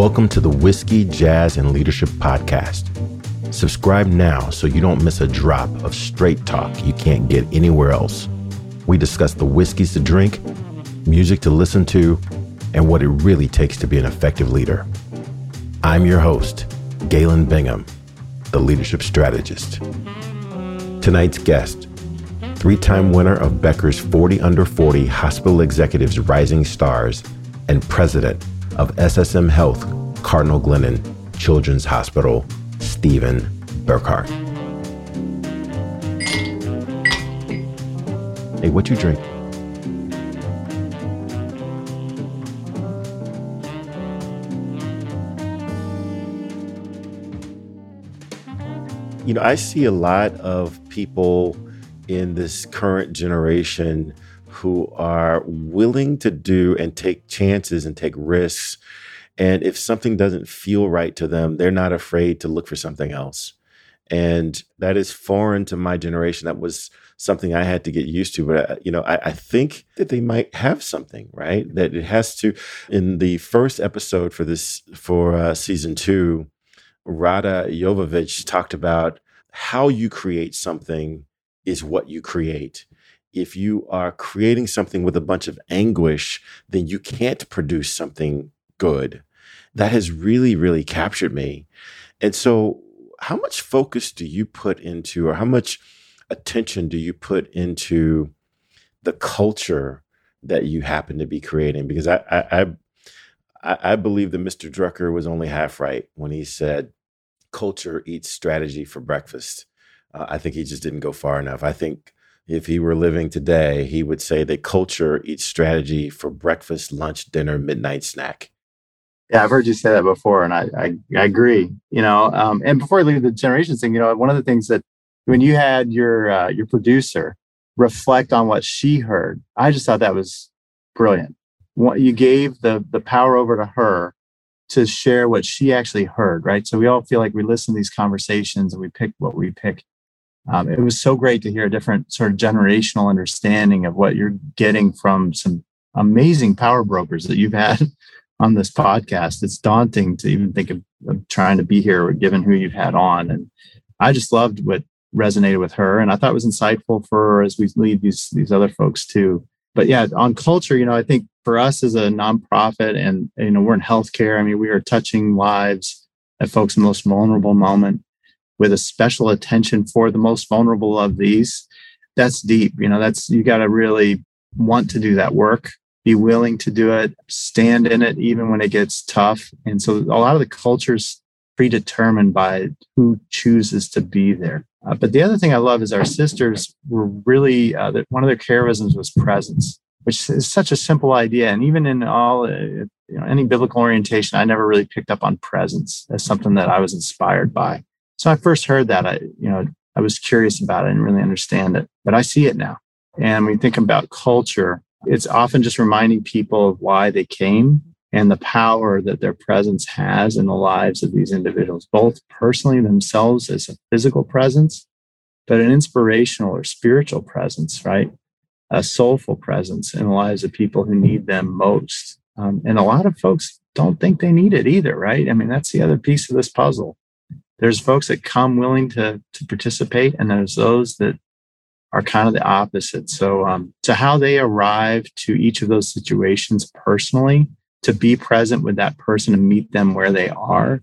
Welcome to the Whiskey, Jazz, and Leadership Podcast. Subscribe now so you don't miss a drop of straight talk you can't get anywhere else. We discuss the whiskeys to drink, music to listen to, and what it really takes to be an effective leader. I'm your host, Galen Bingham, the leadership strategist. Tonight's guest, three time winner of Becker's 40 Under 40 Hospital Executives Rising Stars and president of SSM Health Cardinal Glennon Children's Hospital, Stephen Burkhart. Hey, what you drink? You know, I see a lot of people in this current generation who are willing to do and take chances and take risks. And if something doesn't feel right to them, they're not afraid to look for something else. And that is foreign to my generation. That was something I had to get used to. But, uh, you know, I, I, think that they might have something, right? That it has to. In the first episode for this, for uh, season two, Rada Jovovich talked about how you create something is what you create. If you are creating something with a bunch of anguish, then you can't produce something good. That has really, really captured me. And so, how much focus do you put into, or how much attention do you put into the culture that you happen to be creating? Because I, I, I, I believe that Mr. Drucker was only half right when he said, culture eats strategy for breakfast. Uh, I think he just didn't go far enough. I think if he were living today, he would say that culture eats strategy for breakfast, lunch, dinner, midnight snack. Yeah, I've heard you say that before, and I I, I agree. You know, um, and before I leave the generations thing, you know, one of the things that when you had your uh, your producer reflect on what she heard, I just thought that was brilliant. What you gave the the power over to her to share what she actually heard, right? So we all feel like we listen to these conversations and we pick what we pick um, it was so great to hear a different sort of generational understanding of what you're getting from some amazing power brokers that you've had on this podcast. It's daunting to even think of, of trying to be here given who you've had on. And I just loved what resonated with her. And I thought it was insightful for as we lead these, these other folks too. But yeah, on culture, you know, I think for us as a nonprofit and, you know, we're in healthcare. I mean, we are touching lives at folks' most vulnerable moment with a special attention for the most vulnerable of these. That's deep you know that's you got to really want to do that work. Be willing to do it. Stand in it even when it gets tough. And so a lot of the cultures predetermined by who chooses to be there. Uh, but the other thing i love is our sisters were really uh, that one of their charisms was presence which is such a simple idea. And even in all uh, you know any biblical orientation i never really picked up on presence as something that i was inspired by so I first heard that, I, you know, I was curious about it and really understand it, but I see it now. And when we think about culture, it's often just reminding people of why they came and the power that their presence has in the lives of these individuals, both personally themselves as a physical presence, but an inspirational or spiritual presence, right? A soulful presence in the lives of people who need them most. Um, and a lot of folks don't think they need it either, right? I mean, that's the other piece of this puzzle there's folks that come willing to to participate, and there's those that are kind of the opposite. So, um, to how they arrive to each of those situations personally, to be present with that person and meet them where they are,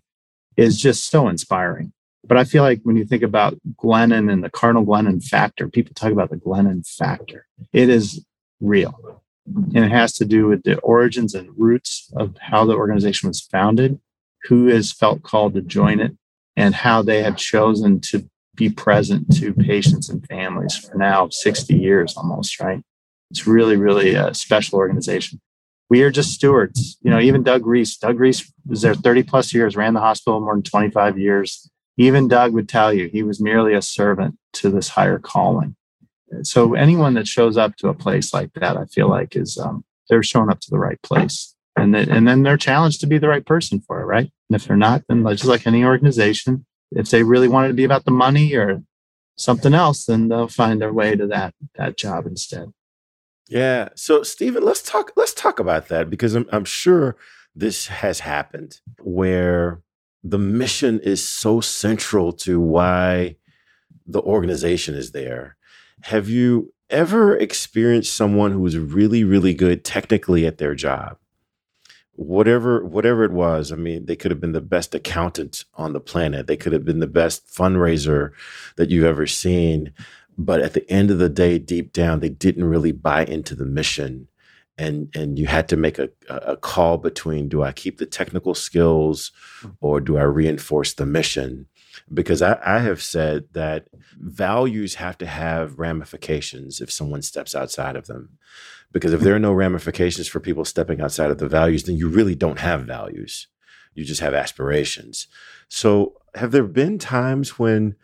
is just so inspiring. But I feel like when you think about Glennon and the Cardinal Glennon factor, people talk about the Glennon factor. It is real. And it has to do with the origins and roots of how the organization was founded, who has felt called to join it, and how they have chosen to be present to patients and families for now 60 years almost, right? It's really, really a special organization. We are just stewards. You know, even Doug Ries, Doug Ries was there 30 plus years, ran the hospital more than 25 years. Even Doug would tell you he was merely a servant to this higher calling. So anyone that shows up to a place like that, I feel like is um, they're showing up to the right place, and then, and then they're challenged to be the right person for it, right? And if they're not, then just like any organization, if they really wanted to be about the money or something else, then they'll find their way to that that job instead. Yeah. So Stephen, let's talk let's talk about that because I'm I'm sure this has happened where the mission is so central to why the organization is there. Have you ever experienced someone who is really really good technically at their job whatever whatever it was i mean they could have been the best accountant on the planet. They could have been the best fundraiser that you've ever seen. But at the end of the day deep down they didn't really buy into the mission. And and you had to make a, a call between do i keep the technical skills or do i reinforce the mission because I, I have said that values have to have ramifications if someone steps outside of them because if there are no ramifications for people stepping outside of the values, then you really don't have values. You just have aspirations. So, have there been times when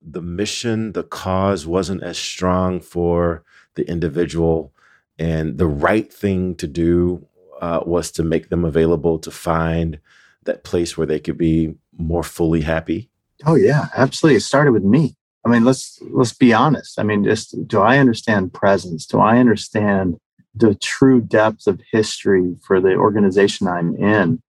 the mission, the cause wasn't as strong for the individual, and the right thing to do uh, was to make them available to find that place where they could be more fully happy? Oh yeah, absolutely. It started with me. I mean, let's let's be honest. I mean, just do I understand presence? Do I understand the true depth of history for the organization I'm in?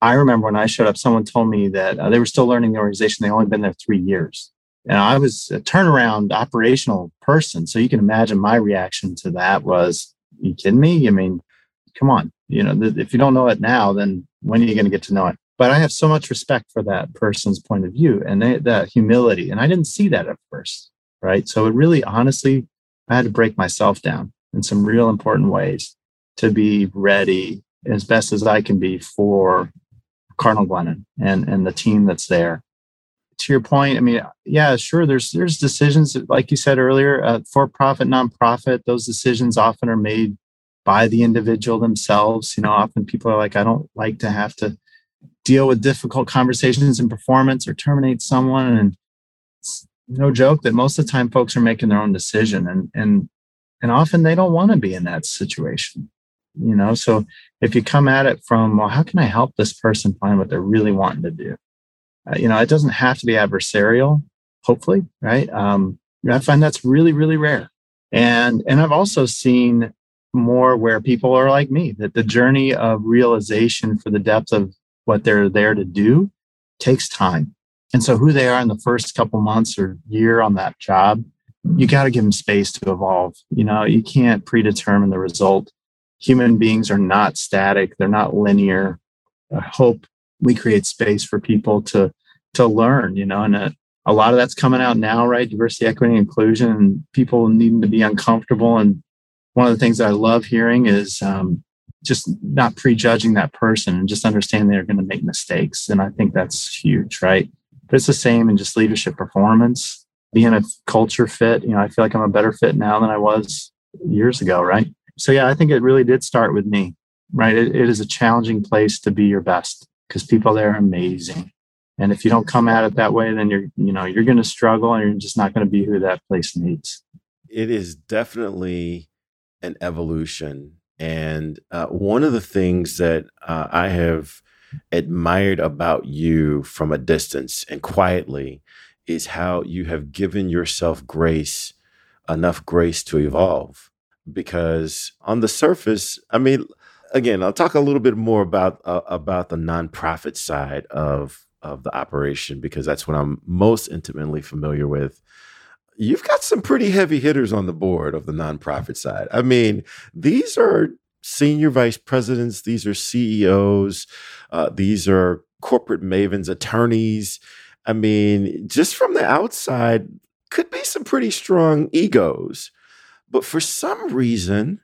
I remember when I showed up, someone told me that uh, they were still learning the organization. They only been there three years, and I was a turnaround operational person. So you can imagine my reaction to that was, "You kidding me? I mean, come on. You know, th- if you don't know it now, then when are you going to get to know it?" But I have so much respect for that person's point of view and they, that humility. And I didn't see that at first, right? So it really, honestly, I had to break myself down in some real important ways to be ready as best as I can be for Cardinal Glennon and and the team that's there. To your point, I mean, yeah, sure. There's there's decisions like you said earlier, uh, for profit, nonprofit. Those decisions often are made by the individual themselves. You know, often people are like, I don't like to have to deal with difficult conversations in performance or terminate someone. And no joke that most of the time folks are making their own decision and and and often they don't want to be in that situation. You know, so if you come at it from, well, how can I help this person find what they're really wanting to do? Uh, you know, it doesn't have to be adversarial, hopefully, right? Um, I find that's really, really rare. And and I've also seen more where people are like me that the journey of realization for the depth of what they're there to do takes time. And so who they are in the first couple months or year on that job, you got to give them space to evolve. You know, you can't predetermine the result. Human beings are not static. They're not linear. I hope we create space for people to to learn, you know, and a, a lot of that's coming out now, right? Diversity, equity, inclusion, and people needing to be uncomfortable. And one of the things I love hearing is um, just not prejudging that person and just understanding they're going to make mistakes. And I think that's huge, right? But it's the same in just leadership performance, being a culture fit. You know, I feel like I'm a better fit now than I was years ago, right? So, yeah, I think it really did start with me, right? it, it is a challenging place to be your best because people there are amazing. And if you don't come at it that way, then you're, you know, you're going to struggle and you're just not going to be who that place needs. It is definitely an evolution and uh, one of the things that uh, I have admired about you from a distance and quietly is how you have given yourself grace, enough grace to evolve. Because on the surface, I mean, again, I'll talk a little bit more about uh, about the nonprofit side of of the operation because that's what I'm most intimately familiar with you've got some pretty heavy hitters on the board of the nonprofit side. I mean, these are senior vice presidents, these are CEOs, uh, these are corporate mavens, attorneys. I mean, just from the outside, could be some pretty strong egos. But for some reason,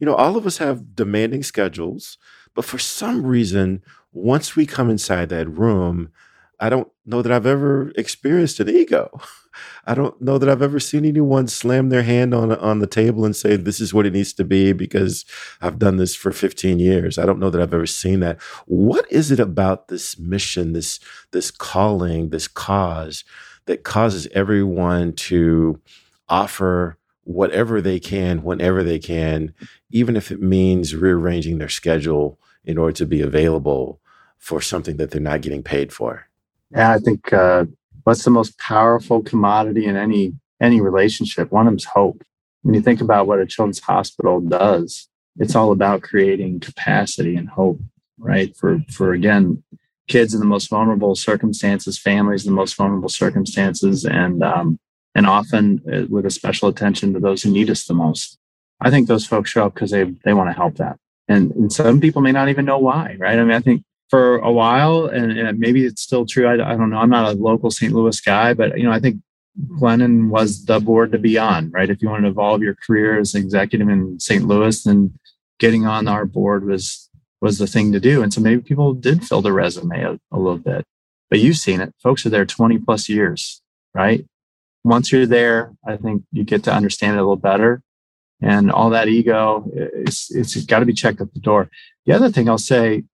you know, all of us have demanding schedules, but for some reason, once we come inside that room, I don't know that I've ever experienced an ego. I don't know that I've ever seen anyone slam their hand on on the table and say this is what it needs to be because I've done this for 15 years. I don't know that I've ever seen that. What is it about this mission, this this calling, this cause that causes everyone to offer whatever they can whenever they can, even if it means rearranging their schedule in order to be available for something that they're not getting paid for? Yeah, I think uh, what's the most powerful commodity in any any relationship? One of them is hope. When you think about what a children's hospital does it's all about creating capacity and hope right? For for again kids in the most vulnerable circumstances families in the most vulnerable circumstances and um, and often uh, with a special attention to those who need us the most. I think those folks show up because they they want to help that. And, and some people may not even know why right? I mean i think for a while, and, and maybe it's still true. I, I, don't know. I'm not a local St. Louis guy, but you know, I think Glennon was the board to be on, right? If you want to evolve your career as an executive in St. Louis, then getting on our board was was the thing to do. And so maybe people did fill the resume a, a little bit, but you've seen it. Folks are there 20 plus years, right? Once you're there, I think you get to understand it a little better. And all that ego, it's, it's got to be checked at the door. The other thing I'll say,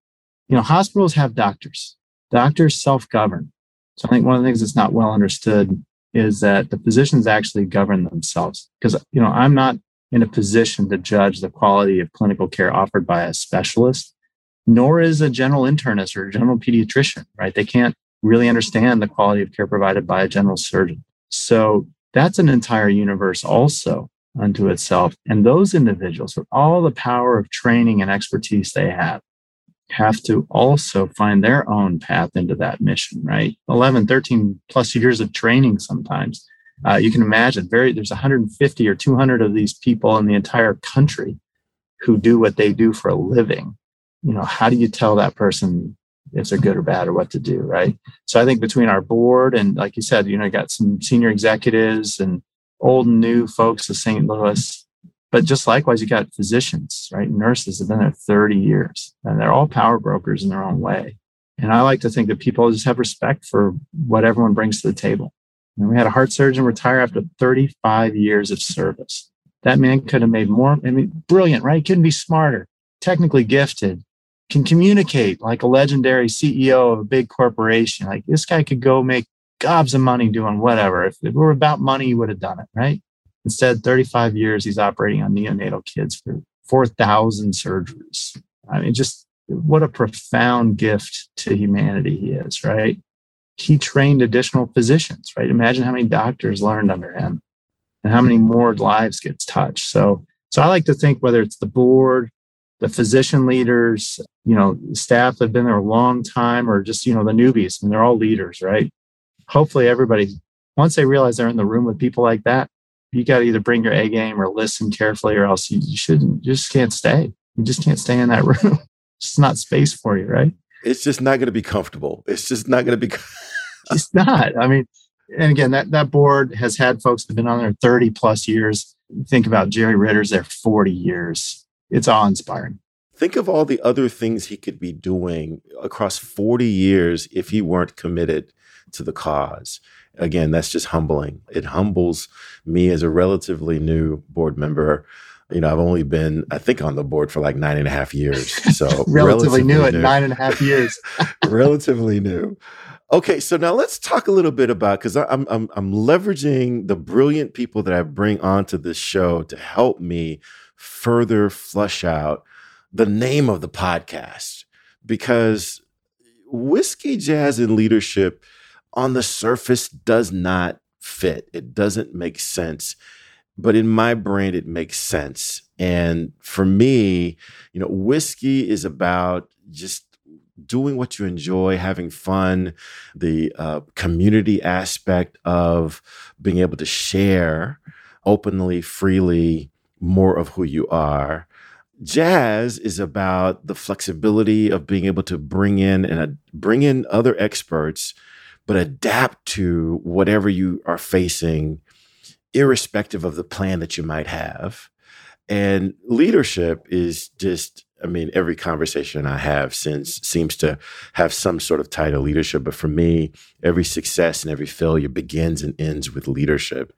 you know, hospitals have doctors. Doctors self-govern. So I think one of the things that's not well understood is that the physicians actually govern themselves. Because you know, I'm not in a position to judge the quality of clinical care offered by a specialist, nor is a general internist or a general pediatrician, right? They can't really understand the quality of care provided by a general surgeon. So that's an entire universe also unto itself. And those individuals, with all the power of training and expertise they have, have to also find their own path into that mission, right? 11, 13 plus years of training sometimes. Uh, you can imagine very there's 150 or 200 of these people in the entire country who do what they do for a living. You know, how do you tell that person if they're good or bad or what to do, right? So I think between our board and like you said, you know, got some senior executives and old and new folks of St. Louis, but just likewise, you got physicians, right? Nurses have been there 30 years and they're all power brokers in their own way. And I like to think that people just have respect for what everyone brings to the table. And we had a heart surgeon retire after 35 years of service. That man could have made more, I mean, brilliant, right? Couldn't be smarter, technically gifted, can communicate like a legendary CEO of a big corporation. Like this guy could go make gobs of money doing whatever. If it were about money, he would have done it, right? Instead, 35 years he's operating on neonatal kids for 4,000 surgeries. I mean, just what a profound gift to humanity he is, right? He trained additional physicians, right? Imagine how many doctors learned under him and how many more lives gets touched. So, so I like to think whether it's the board, the physician leaders, you know, staff that have been there a long time, or just, you know, the newbies, and they're all leaders, right? Hopefully everybody, once they realize they're in the room with people like that, you got to either bring your A game or listen carefully, or else you, you shouldn't. You just can't stay. You just can't stay in that room. it's not space for you, right? It's just not going to be comfortable. It's just not going to be. it's not. I mean, and again, that that board has had folks that have been on there thirty plus years. Think about Jerry Ritter's there forty years. It's awe inspiring. Think of all the other things he could be doing across 40 years if he weren't committed to the cause again, that's just humbling. It humbles me as a relatively new board member. You know, I've only been, I think, on the board for like nine and a half years. So relatively, relatively, new at nine and a half years. relatively new. Okay, so now let's talk a little bit about because I'm, I'm I'm leveraging the brilliant people that I bring onto this show to help me further flush out the name of the podcast because whiskey, jazz, and leadership on the surface does not fit. It doesn't make sense. But in my brain, it makes sense. And for me, you know, whiskey is about just doing what you enjoy, having fun, the uh, community aspect of being able to share openly, freely more of who you are. jazz is about the flexibility of being able to bring in and uh, bring in other experts but adapt to whatever you are facing irrespective of the plan that you might have and leadership is just I mean, every conversation I have since seems to have some sort of title leadership. But for me, every success and every failure begins and ends with leadership.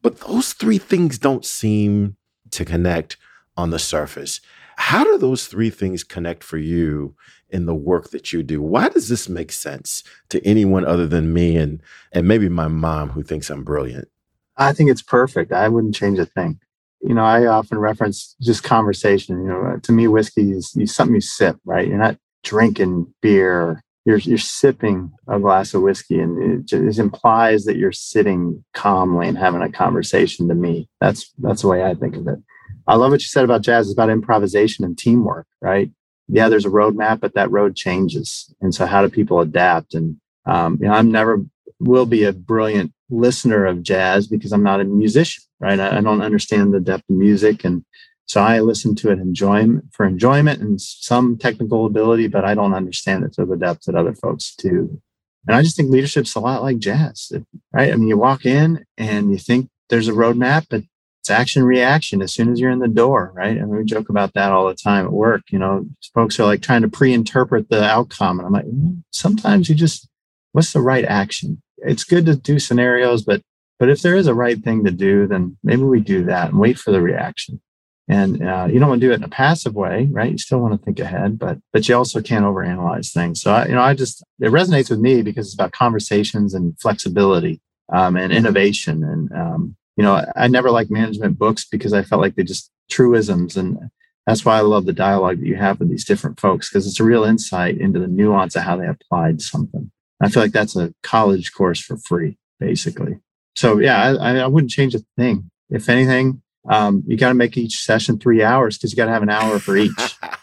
But those three things don't seem to connect on the surface. How do those three things connect for you in the work that you do? Why does this make sense to anyone other than me and and maybe my mom who thinks I'm brilliant? I think it's perfect. I wouldn't change a thing. You know, I often reference just conversation. You know, uh, to me, whiskey is, is something you sip, right? You're not drinking beer. You're you're sipping a glass of whiskey, and it just implies that you're sitting calmly and having a conversation. To me, that's that's the way I think of it. I love what you said about jazz. It's about improvisation and teamwork, right? Yeah, there's a roadmap, but that road changes. And so, how do people adapt? And um, you know, I'm never will be a brilliant listener of jazz because I'm not a musician, right? I, I don't understand the depth of music, and so I listen to it enjoyment for enjoyment and some technical ability, but I don't understand it to the depth that other folks do. And I just think leadership's a lot like jazz, right? I mean, you walk in and you think there's a roadmap, but it's action reaction as soon as you're in the door, right? And we joke about that all the time at work. You know, folks are like trying to pre-interpret the outcome, and I'm like, sometimes you just, what's the right action? It's good to do scenarios, but but if there is a right thing to do, then maybe we do that and wait for the reaction. And uh, you don't want to do it in a passive way, right? You still want to think ahead, but but you also can't overanalyze things. So I, you know, I just it resonates with me because it's about conversations and flexibility um, and innovation and um, you know, I never liked management books because I felt like they just truisms. And that's why I love the dialogue that you have with these different folks because it's a real insight into the nuance of how they applied something. I feel like that's a college course for free, basically. So yeah, I, I wouldn't change a thing. If anything, um, you got to make each session three hours because you got to have an hour for each.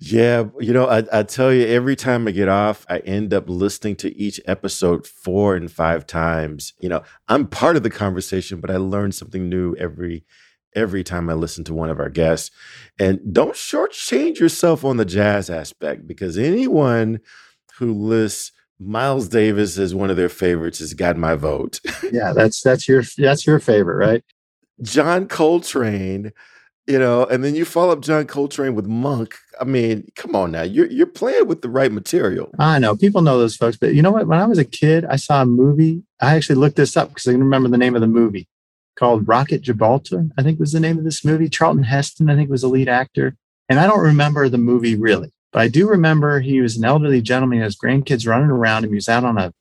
Yeah, you know, I, I tell you, every time I get off, I end up listening to each episode four and five times. You know, I'm part of the conversation, but I learn something new every every time I listen to one of our guests. And don't shortchange yourself on the jazz aspect because anyone who lists Miles Davis as one of their favorites has got my vote. yeah, that's that's your that's your favorite, right? John Coltrane you know, and then you follow up John Coltrane with Monk. I mean, come on now, you're you're playing with the right material. I know people know those folks, but you know what? When I was a kid, I saw a movie. I actually looked this up because I can remember the name of the movie called Rocket Gibraltar. I think was the name of this movie. Charlton Heston, I think, was the lead actor, and I don't remember the movie really, but I do remember he was an elderly gentleman. His grandkids running around him. He was out on a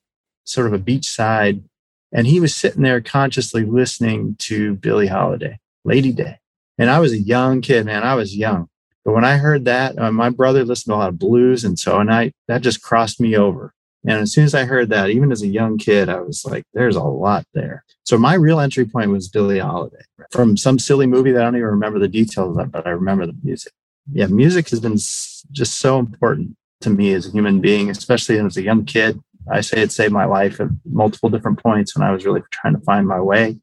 sort of a beachside, and he was sitting there consciously listening to Billie Holiday, Lady Day and I was a young kid, man. I was young. But when I heard that, uh, my brother listened to a lot of blues. And so, and I, that just crossed me over. And as soon as I heard that, even as a young kid, I was like, there's a lot there. So my real entry point was Billie Holiday from some silly movie that I don't even remember the details of, but I remember the music. Yeah, music has been just so important to me as a human being, especially as a young kid. I say it saved my life at multiple different points when I was really trying to find my way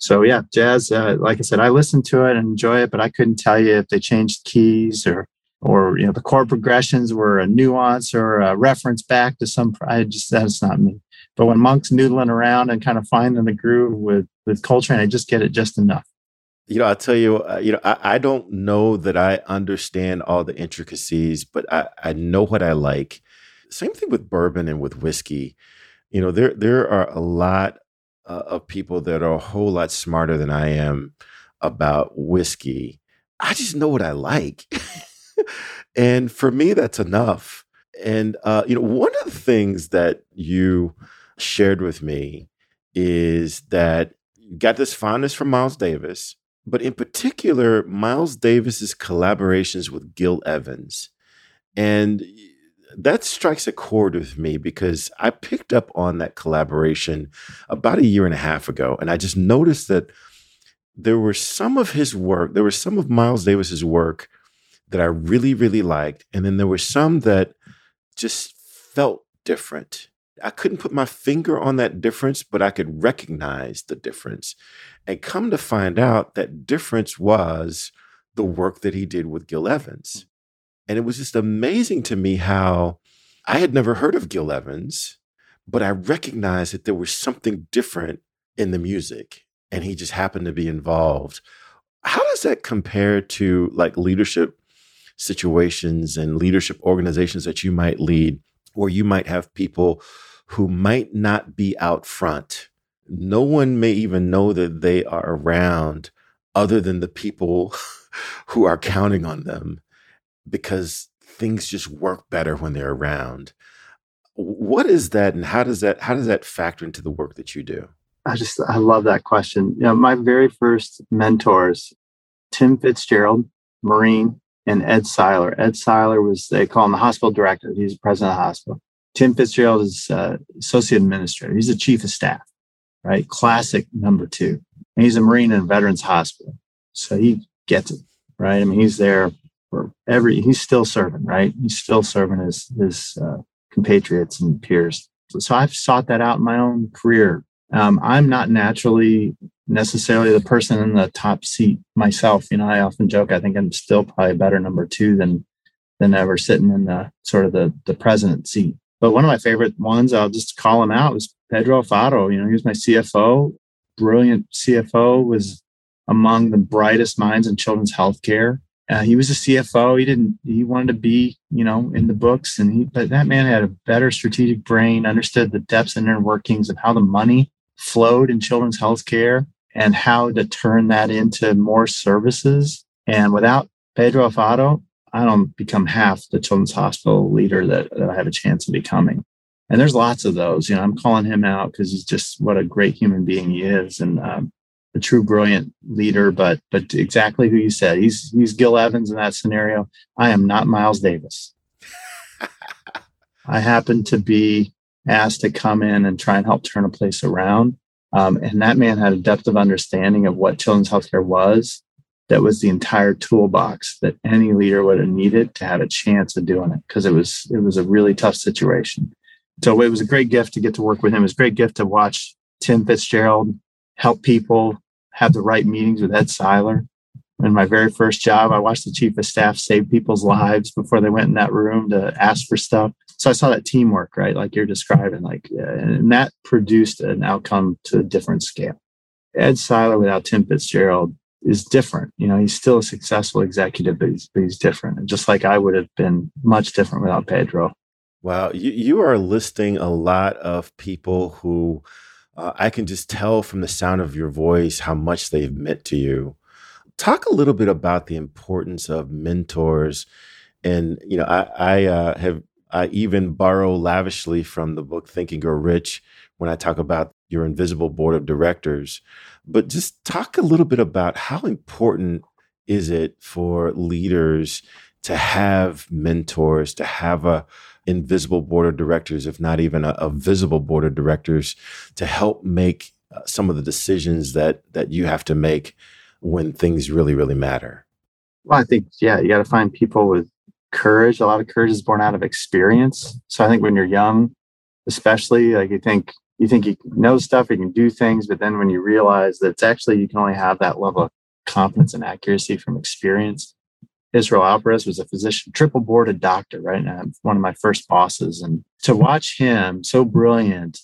so yeah, jazz. Uh, like I said, I listen to it and enjoy it, but I couldn't tell you if they changed keys or or you know the chord progressions were a nuance or a reference back to some. I just that's not me. But when Monk's noodling around and kind of finding the groove with with Coltrane, I just get it just enough. You know, I'll tell you, uh, you know, I, I don't know that I understand all the intricacies, but I, I know what I like. Same thing with bourbon and with whiskey. You know, there there are a lot uh, of people that are a whole lot smarter than I am about whiskey. I just know what I like. and for me, that's enough. And, uh, you know, one of the things that you shared with me is that you got this fondness for Miles Davis, but in particular, Miles Davis's collaborations with Gil Evans. And that strikes a chord with me because I picked up on that collaboration about a year and a half ago. And I just noticed that there were some of his work, there was some of Miles Davis's work that I really, really liked. And then there were some that just felt different. I couldn't put my finger on that difference, but I could recognize the difference. And come to find out that difference was the work that he did with Gil Evans. And it was just amazing to me how I had never heard of Gil Evans, but I recognized that there was something different in the music and he just happened to be involved. How does that compare to like leadership situations and leadership organizations that you might lead, where you might have people who might not be out front? No one may even know that they are around other than the people who are counting on them because things just work better when they're around. What is that and how does that how does that factor into the work that you do? I just I love that question. You know, my very first mentors, Tim Fitzgerald, Marine, and Ed Seiler. Ed Seiler was they call him the hospital director. He's the president of the hospital. Tim Fitzgerald is uh, associate administrator. He's the chief of staff, right? Classic number two. And he's a Marine in a veterans hospital, so he gets it, right? I mean, he's there for every. He's still serving, right? He's still serving his his uh, compatriots and peers. So I've sought that out in my own career um, I'm not naturally necessarily the person in the top seat myself. You know, I often joke I think I'm still probably better number two than than ever sitting in the sort of the the president seat. But one of my favorite ones, I'll just call him out, was Pedro Alfaro. You know, he was my CFO, brilliant CFO, was among the brightest minds in children's healthcare. Uh, he was a CFO. He didn't. He wanted to be, you know, in the books, and he. But that man had a better strategic brain, understood the depths and inner workings of how the money flowed in children's health care and how to turn that into more services. And without Pedro Alfaro, I don't become half the children's hospital leader that, that I have a chance of becoming. And there's lots of those. You know, I'm calling him out because he's just what a great human being he is, and um, a true brilliant leader. But but exactly who you said, he's he's Gil Evans in that scenario. I am not Miles Davis. I happen to be asked to come in and try and help turn a place around. Um, and that man had a depth of understanding of what children's healthcare was that was the entire toolbox that any leader would have needed to have a chance of doing it because it was it was a really tough situation. So it was a great gift to get to work with him. It was a great gift to watch Tim Fitzgerald help people have the right meetings with Ed Seiler. In my very first job, I watched the chief of staff save people's lives before they went in that room to ask for stuff so I saw that teamwork, right? Like you're describing, like, and that produced an outcome to a different scale. Ed Seiler without Tim Fitzgerald is different. You know, he's still a successful executive, but he's, but he's different. And just like I would have been much different without Pedro. Wow. You, you are listing a lot of people who uh, I can just tell from the sound of your voice how much they've meant to you. Talk a little bit about the importance of mentors. And, you know, I, I uh, have I even borrow lavishly from the book Think and Grow Rich when I talk about your invisible board of directors. But just talk a little bit about how important is it for leaders to have mentors, to have a invisible board of directors, if not even a, a visible board of directors, to help make uh, some of the decisions that that you have to make when things really, really matter. Well, I think yeah, you got to find people with courage. A lot of courage is born out of experience. So I think when you're young, especially, like you think you think you know stuff, you can do things, but then when you realize that it's actually you can only have that level of confidence and accuracy from experience. Israel Alvarez was a physician, triple boarded doctor, right? And one of my first bosses. And to watch him, so brilliant,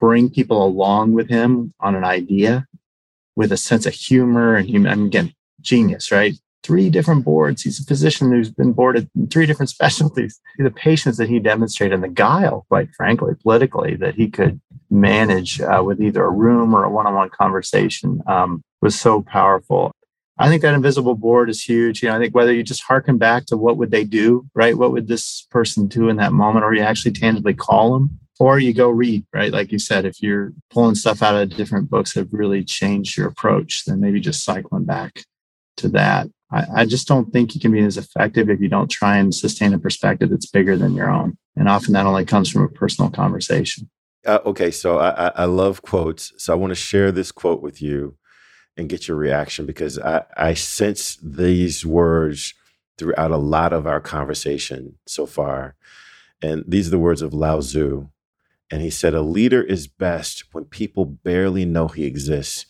bring people along with him on an idea with a sense of humor and I mean, again, genius, right? three different boards. He's a physician who's been boarded in three different specialties. The patience that he demonstrated and the guile, quite frankly, politically, that he could manage uh, with either a room or a one on one conversation um, was so powerful. I think that invisible board is huge. You know, I think whether you just harken back to what would they do, right? What would this person do in that moment, or you actually tangibly call them, or you go read, right? Like you said, if you're pulling stuff out of different books that really changed your approach, then maybe just cycling back to that. I, I just don't think you can be as effective if you don't try and sustain a perspective that's bigger than your own. And often that only comes from a personal conversation. Uh, okay, so I, I love quotes. So I want to share this quote with you and get your reaction because I, I sense these words throughout a lot of our conversation so far. And these are the words of Lao Tzu. And he said, A leader is best when people barely know he exists.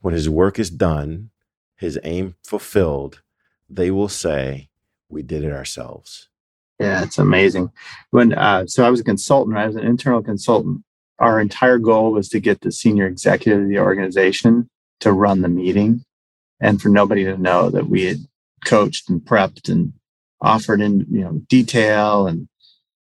When his work is done, his aim fulfilled, they will say, We did it ourselves. Yeah, it's amazing. When uh, so I was a consultant, I was an internal consultant. Our entire goal was to get the senior executive of the organization to run the meeting and for nobody to know that we had coached and prepped and offered in you know detail and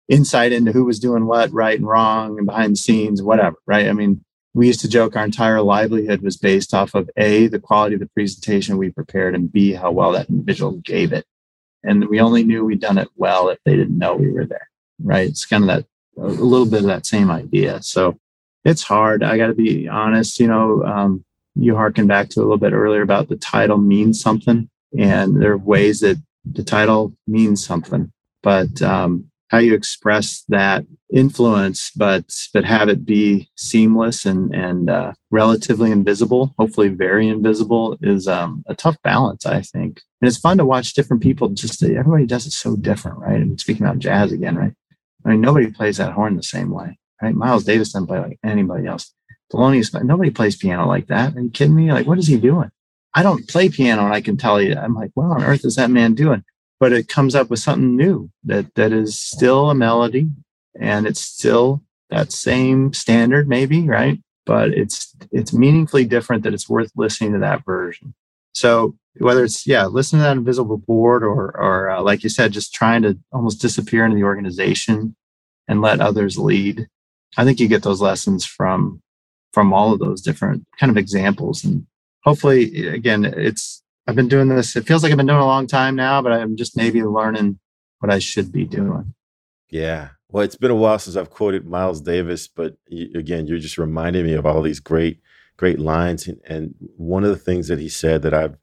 insight into who was doing what right and wrong and behind the scenes whatever right? I mean we used to joke our entire livelihood was based off of a the quality of the presentation we prepared and b how well that individual gave it. And we only knew we'd done it well if they didn't know we were there right? It's kind of that a little bit of that same idea. So it's hard. I got to be honest you know um, you harken back to a little bit earlier about the title means something and there are ways that the title means something but um, how you express that influence, but but have it be seamless and and uh, relatively invisible, hopefully very invisible, is um, a tough balance, I think. And it's fun to watch different people. Just everybody does it so different, right? And speaking about jazz again, right? I mean, nobody plays that horn the same way, right? Miles Davis doesn't play like anybody else. Thelonious, nobody plays piano like that. Are you kidding me? Like, what is he doing? I don't play piano, and I can tell you, I'm like, what on earth is that man doing? but it comes up with something new that that is still a melody and it's still that same standard maybe right but it's it's meaningfully different that it's worth listening to that version so whether it's yeah listen to that invisible board or or uh, like you said just trying to almost disappear into the organization and let others lead i think you get those lessons from from all of those different kind of examples and hopefully again it's I've been doing this. It feels like I've been doing it a long time now, but I'm just maybe learning what I should be doing. Yeah. Well, it's been a while since I've quoted Miles Davis, but again, you're just reminding me of all these great, great lines. And, and one of the things that he said that I've,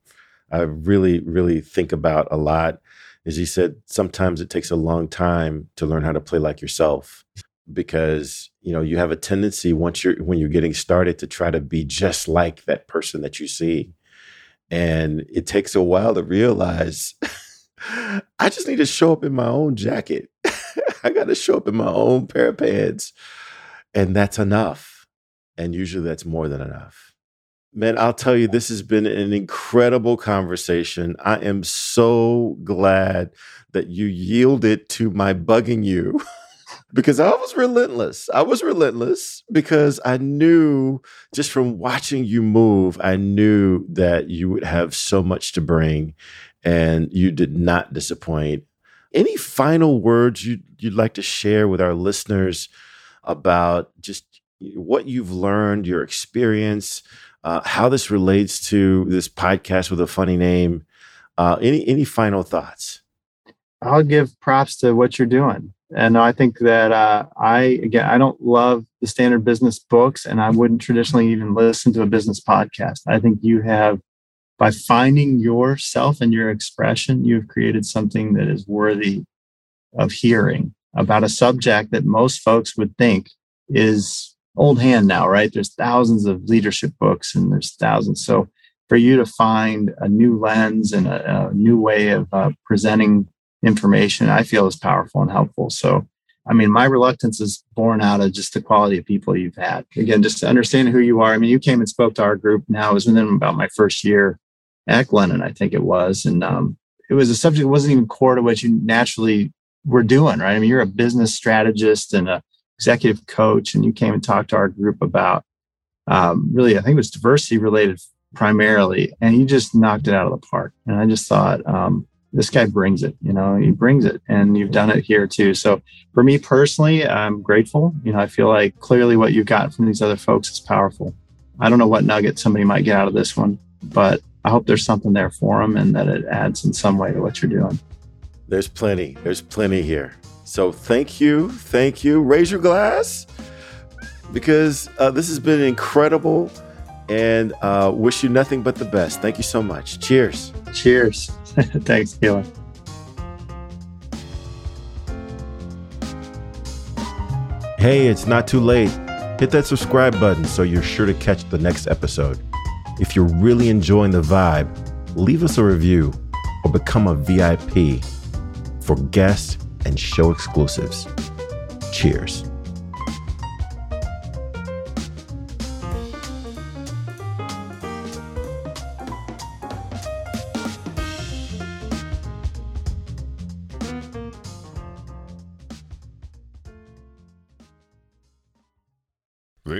I really, really think about a lot is he said sometimes it takes a long time to learn how to play like yourself because you know you have a tendency once you're when you're getting started to try to be just like that person that you see and it takes a while to realize I just need to show up in my own jacket. I got to show up in my own pair of pants. And that's enough. And usually that's more than enough. Man, I'll tell you, this has been an incredible conversation. I am so glad that you yielded to my bugging you. because I was relentless. I was relentless because I knew just from watching you move, I knew that you would have so much to bring and you did not disappoint. Any final words you'd, you'd like to share with our listeners about just what you've learned, your experience, uh, how this relates to this podcast with a funny name? Uh, any any final thoughts? I'll give props to what you're doing and I think that uh, I again I don't love the standard business books, and I wouldn't traditionally even listen to a business podcast. I think you have by finding yourself and your expression, you've created something that is worthy of hearing about a subject that most folks would think is old hand now, right? There's thousands of leadership books, and there's thousands. So for you to find a new lens and a, a new way of uh, presenting information I feel is powerful and helpful. So, I mean, my reluctance is born out of just the quality of people you've had. Again, just to understand who you are. I mean, you came and spoke to our group now. It was within about my first year at Glennon, I think it was. And um, it was a subject that wasn't even core to what you naturally were doing, right? I mean, you're a business strategist and a executive coach, and you came and talked to our group about um, really, I think it was diversity related primarily, and you just knocked it out of the park. And I just thought, um, this guy brings it you know he brings it and you've done it here too. So for me personally i'm grateful. You know i feel like clearly what you've got from these other folks is powerful. I don't know what nugget somebody might get out of this one but i hope there's something there for them and that it adds in some way to what you're doing. There's plenty. There's plenty here. So thank you. Thank you. Raise your glass because uh, this has been incredible and uh, wish you nothing but the best. Thank you so much. Cheers. Cheers Thanks, Keelan. Hey, it's not too late. Hit that subscribe button so you're sure to catch the next episode. If you're really enjoying the vibe, leave us a review or become a VIP for guest and show exclusives. Cheers.